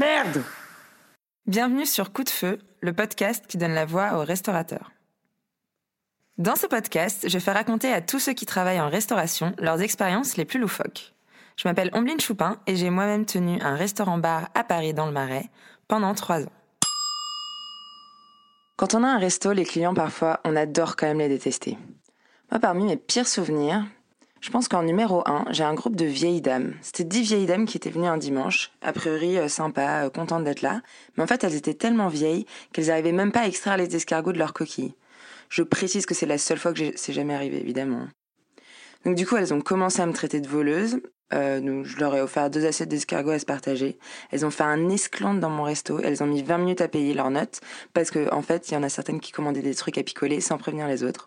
Merde Bienvenue sur Coup de Feu, le podcast qui donne la voix aux restaurateurs. Dans ce podcast, je fais raconter à tous ceux qui travaillent en restauration leurs expériences les plus loufoques. Je m'appelle Ombline Choupin et j'ai moi-même tenu un restaurant-bar à Paris dans le Marais pendant trois ans. Quand on a un resto, les clients parfois, on adore quand même les détester. Moi, parmi mes pires souvenirs, je pense qu'en numéro 1, j'ai un groupe de vieilles dames. C'était dix vieilles dames qui étaient venues un dimanche, a priori euh, sympas, euh, contentes d'être là, mais en fait elles étaient tellement vieilles qu'elles n'arrivaient même pas à extraire les escargots de leurs coquilles. Je précise que c'est la seule fois que c'est jamais arrivé, évidemment. Donc du coup, elles ont commencé à me traiter de voleuse. Euh, je leur ai offert deux assiettes d'escargots à se partager. Elles ont fait un esclandre dans mon resto. Elles ont mis 20 minutes à payer leurs notes parce qu'en en fait, il y en a certaines qui commandaient des trucs à picoler sans prévenir les autres.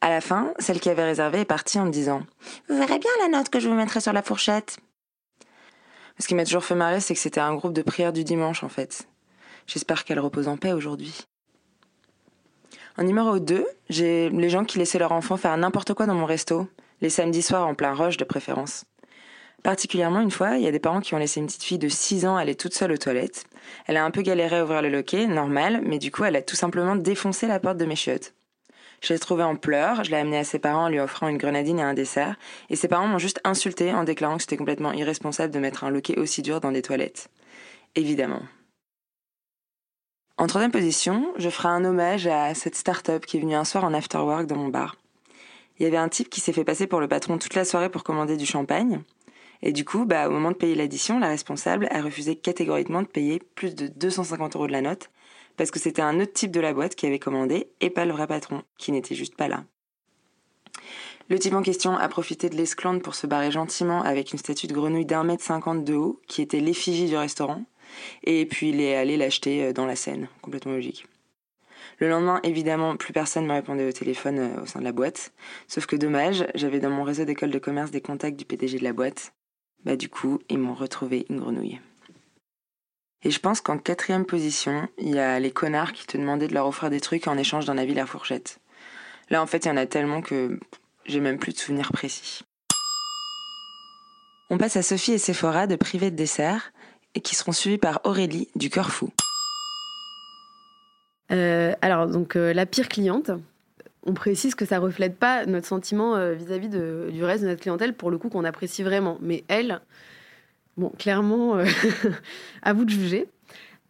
À la fin, celle qui avait réservé est partie en me disant Vous verrez bien la note que je vous mettrai sur la fourchette. Ce qui m'a toujours fait marrer, c'est que c'était un groupe de prière du dimanche en fait. J'espère qu'elle repose en paix aujourd'hui. En numéro 2, j'ai les gens qui laissaient leur enfant faire n'importe quoi dans mon resto, les samedis soirs en plein rush de préférence. Particulièrement une fois, il y a des parents qui ont laissé une petite fille de 6 ans aller toute seule aux toilettes. Elle a un peu galéré à ouvrir le loquet, normal, mais du coup elle a tout simplement défoncé la porte de mes chiottes. Je l'ai trouvée en pleurs, je l'ai amenée à ses parents en lui offrant une grenadine et un dessert, et ses parents m'ont juste insulté en déclarant que c'était complètement irresponsable de mettre un loquet aussi dur dans des toilettes. Évidemment. En troisième position, je ferai un hommage à cette start-up qui est venue un soir en afterwork dans mon bar. Il y avait un type qui s'est fait passer pour le patron toute la soirée pour commander du champagne. Et du coup, bah, au moment de payer l'addition, la responsable a refusé catégoriquement de payer plus de 250 euros de la note parce que c'était un autre type de la boîte qui avait commandé et pas le vrai patron, qui n'était juste pas là. Le type en question a profité de l'esclandre pour se barrer gentiment avec une statue de grenouille d'un mètre cinquante de haut, qui était l'effigie du restaurant, et puis il est allé l'acheter euh, dans la scène, complètement logique. Le lendemain, évidemment, plus personne ne répondait au téléphone euh, au sein de la boîte. Sauf que dommage, j'avais dans mon réseau d'école de commerce des contacts du PDG de la boîte. Bah du coup, ils m'ont retrouvé une grenouille. Et je pense qu'en quatrième position, il y a les connards qui te demandaient de leur offrir des trucs en échange d'un avis la fourchette. Là, en fait, il y en a tellement que j'ai même plus de souvenirs précis. On passe à Sophie et Sephora de Privé de Dessert, qui seront suivis par Aurélie du Cœur Fou. Euh, alors, donc, euh, la pire cliente, on précise que ça reflète pas notre sentiment euh, vis-à-vis du reste de notre clientèle, pour le coup, qu'on apprécie vraiment. Mais elle, bon, clairement, à vous de juger.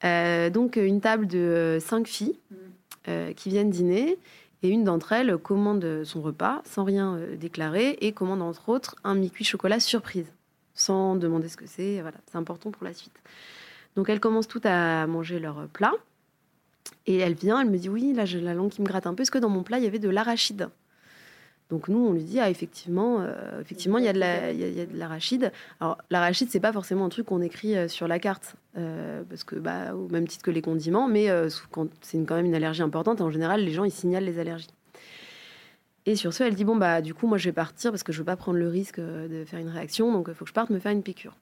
donc, une table de cinq filles qui viennent dîner. Et une d'entre elles commande son repas sans rien déclarer et commande entre autres un mi-cuit chocolat surprise sans demander ce que c'est. Voilà, c'est important pour la suite. Donc elle commence tout à manger leur plat. Et elle vient, elle me dit oui, là j'ai la langue qui me gratte un peu. Est-ce que dans mon plat il y avait de l'arachide? Donc nous on lui dit ah effectivement, euh, effectivement il y a de l'arachide. Alors l'arachide c'est pas forcément un truc qu'on écrit euh, sur la carte euh, parce que bah au même titre que les condiments, mais quand c'est quand même une allergie importante. En général les gens ils signalent les allergies. Et sur ce, elle dit bon bah du coup moi je vais partir parce que je veux pas prendre le risque de faire une réaction, donc il faut que je parte me faire une piqûre.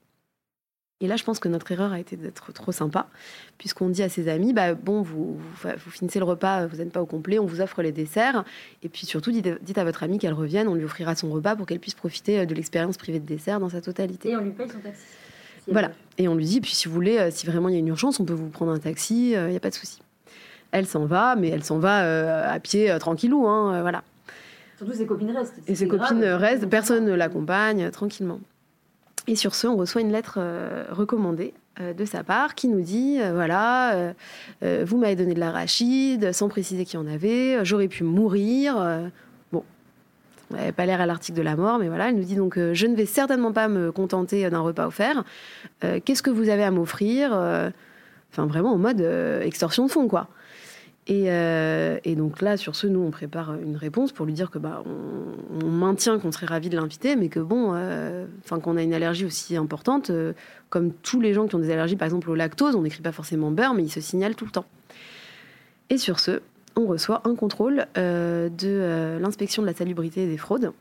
Et là, je pense que notre erreur a été d'être trop sympa, puisqu'on dit à ses amis, bah, bon, vous, vous, finissez le repas, vous n'êtes pas au complet, on vous offre les desserts, et puis surtout, dites, à votre amie qu'elle revienne, on lui offrira son repas pour qu'elle puisse profiter euh, de l'expérience privée de dessert dans sa totalité. Et on lui paye son taxi. voilà, et on lui dit, puis si vous voulez, euh, si vraiment il y a une urgence, on peut vous prendre un taxi, il n'y a pas de souci. Elle s'en va, mais elle s'en va à pied, tranquillou, hein, voilà. Surtout ses copines restent. Et ses copines restent, personne ne l'accompagne, tranquillement. Et sur ce, on reçoit une lettre euh, recommandée euh, de sa part qui nous dit euh, voilà, vous m'avez donné de l'arachide sans préciser qu'il en avait, j'aurais pu mourir. bon, on n'avait pas l'air à l'article de la mort, mais voilà, elle nous dit donc je ne vais certainement pas me contenter d'un repas offert. Qu'est-ce que vous avez à m'offrir Enfin, vraiment en mode extorsion de fond, quoi. Euh, et, donc là, sur ce, nous, on prépare une réponse pour lui dire que bah, on, maintient qu'on serait ravi de l'inviter, mais que bon, euh, enfin qu'on a une allergie aussi importante, euh, comme tous les gens qui ont des allergies, par exemple au lactose, on n'écrit pas forcément beurre, mais ils se signalent tout le temps. Et sur ce, on reçoit un contrôle de l'inspection de la salubrité et des fraudes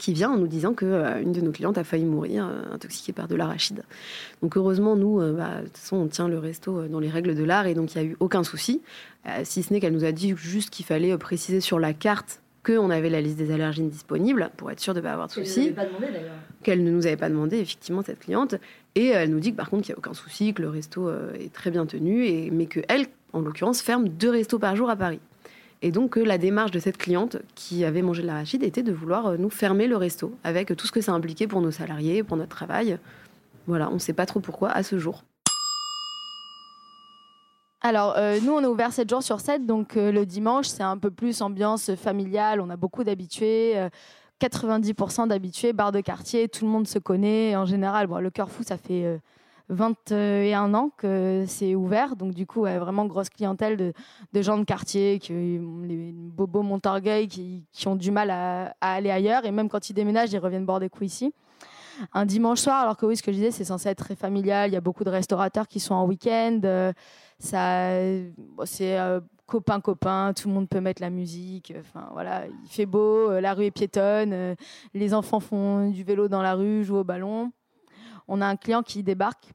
qui vient en nous disant que euh, une de nos clientes a failli mourir euh, intoxiquée par de l'arachide. Donc heureusement, nous, euh, bah, de toute façon, on tient le resto dans les règles de l'art et donc il n'y a eu aucun souci, si ce n'est qu'elle nous a dit juste qu'il fallait préciser sur la carte qu'on avait la liste des allergènes disponibles pour être sûr de ne pas avoir de soucis. Qu'elle ne nous avait pas demandé, effectivement, cette cliente. Et elle nous dit que par contre, qu'il n'y a aucun souci, que le resto est très bien tenu, et, mais qu'elle, en l'occurrence, ferme deux restos par jour à Paris. Et donc, que la démarche de cette cliente qui avait mangé de l'arachide était de vouloir euh, nous fermer le resto, avec tout ce que ça impliquait pour nos salariés, pour notre travail. Voilà, on ne sait pas trop pourquoi à ce jour. Alors, euh, nous, on est ouvert 7 jours sur 7, donc euh, le dimanche, c'est un peu plus ambiance familiale. On a beaucoup d'habitués, euh, 90% d'habitués, bar de quartier, tout le monde se connaît. En général, bon, le cœur fou, ça fait euh, 21 ans que c'est ouvert, donc du coup, vraiment grosse clientèle de, gens de quartier, qui, les bobos Montorgueil qui, qui ont du mal à, aller ailleurs, et même quand ils déménagent, ils reviennent boire des coups ici un dimanche soir, alors que oui, ce que je disais, c'est censé être très familial. Il y a beaucoup de restaurateurs qui sont en week-end. c'est euh, copain copain. Tout le monde peut mettre la musique. Enfin voilà, il fait beau, euh, la rue est piétonne, euh, les enfants font du vélo dans la rue, jouent au ballon. On a un client qui débarque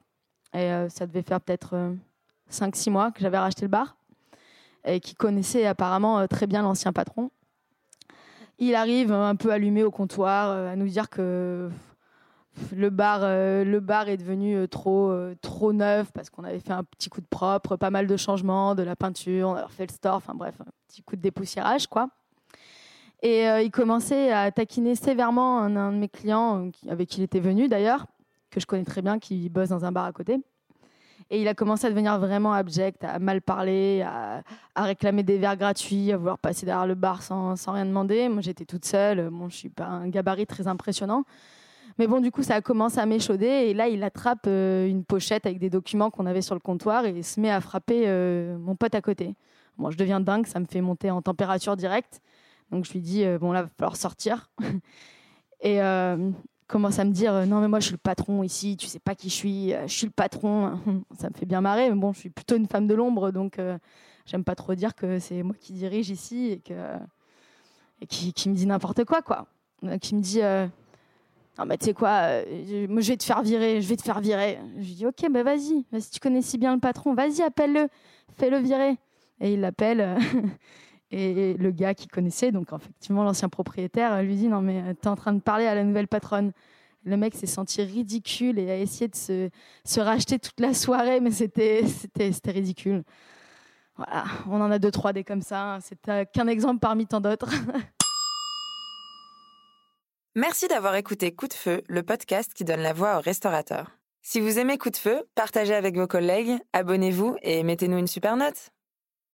et euh, ça devait faire peut-être 5-6 mois que j'avais racheté le bar et qui connaissait apparemment euh, très bien l'ancien patron. Il arrive euh, un peu allumé au comptoir euh, à nous dire que le bar, euh, le bar est devenu euh, trop, euh, trop neuf parce qu'on avait fait un petit coup de propre, pas mal de changements, de la peinture, on avait refait le store, enfin bref, un petit coup de dépoussiérage, quoi. Et euh, il commençait à taquiner sévèrement un, de mes clients, euh, avec qui il était venu d'ailleurs, que je connais très bien, qui bosse dans un bar à côté. Et il a commencé à devenir vraiment abject, à mal parler, à, à réclamer des verres gratuits, à vouloir passer derrière le bar sans, sans rien demander. Moi, j'étais toute seule. Bon, je suis pas un gabarit très impressionnant. Mais bon, du coup, ça a commencé à m'échauder. Et là, il attrape euh, une pochette avec des documents qu'on avait sur le comptoir et se met à frapper euh, mon pote à côté. Bon, je deviens dingue, ça me fait monter en température directe. Donc, je lui dis, euh, bon, là, il va falloir sortir. et commence à me dire, euh, non, mais moi, je suis le patron ici, tu sais pas qui je suis, euh, je suis le patron. ça me fait bien marrer, mais bon, je suis plutôt une femme de l'ombre, donc euh, j'aime pas trop dire que c'est moi qui dirige ici et, que, qui, me dit n'importe quoi, quoi. Qui me dit. non, mais tu sais quoi, je, vais te faire virer, je vais te faire virer. Je lui dis, ok, bah vas-y, si tu connais si bien le patron, vas-y, appelle-le, fais-le virer. Et il l'appelle, et le gars qui connaissait, donc effectivement l'ancien propriétaire, euh, lui dit, non, mais euh, t'es en train de parler à la nouvelle patronne. Le mec s'est senti ridicule et a essayé de se, racheter toute la soirée, mais c'était ridicule. Voilà, on en a deux, trois des comme ça. C'est euh, qu'un exemple parmi tant d'autres. Merci d'avoir écouté Coup de Feu, le podcast qui donne la voix aux restaurateurs. Si vous aimez Coup de Feu, partagez avec vos collègues, abonnez-vous et mettez-nous une super note.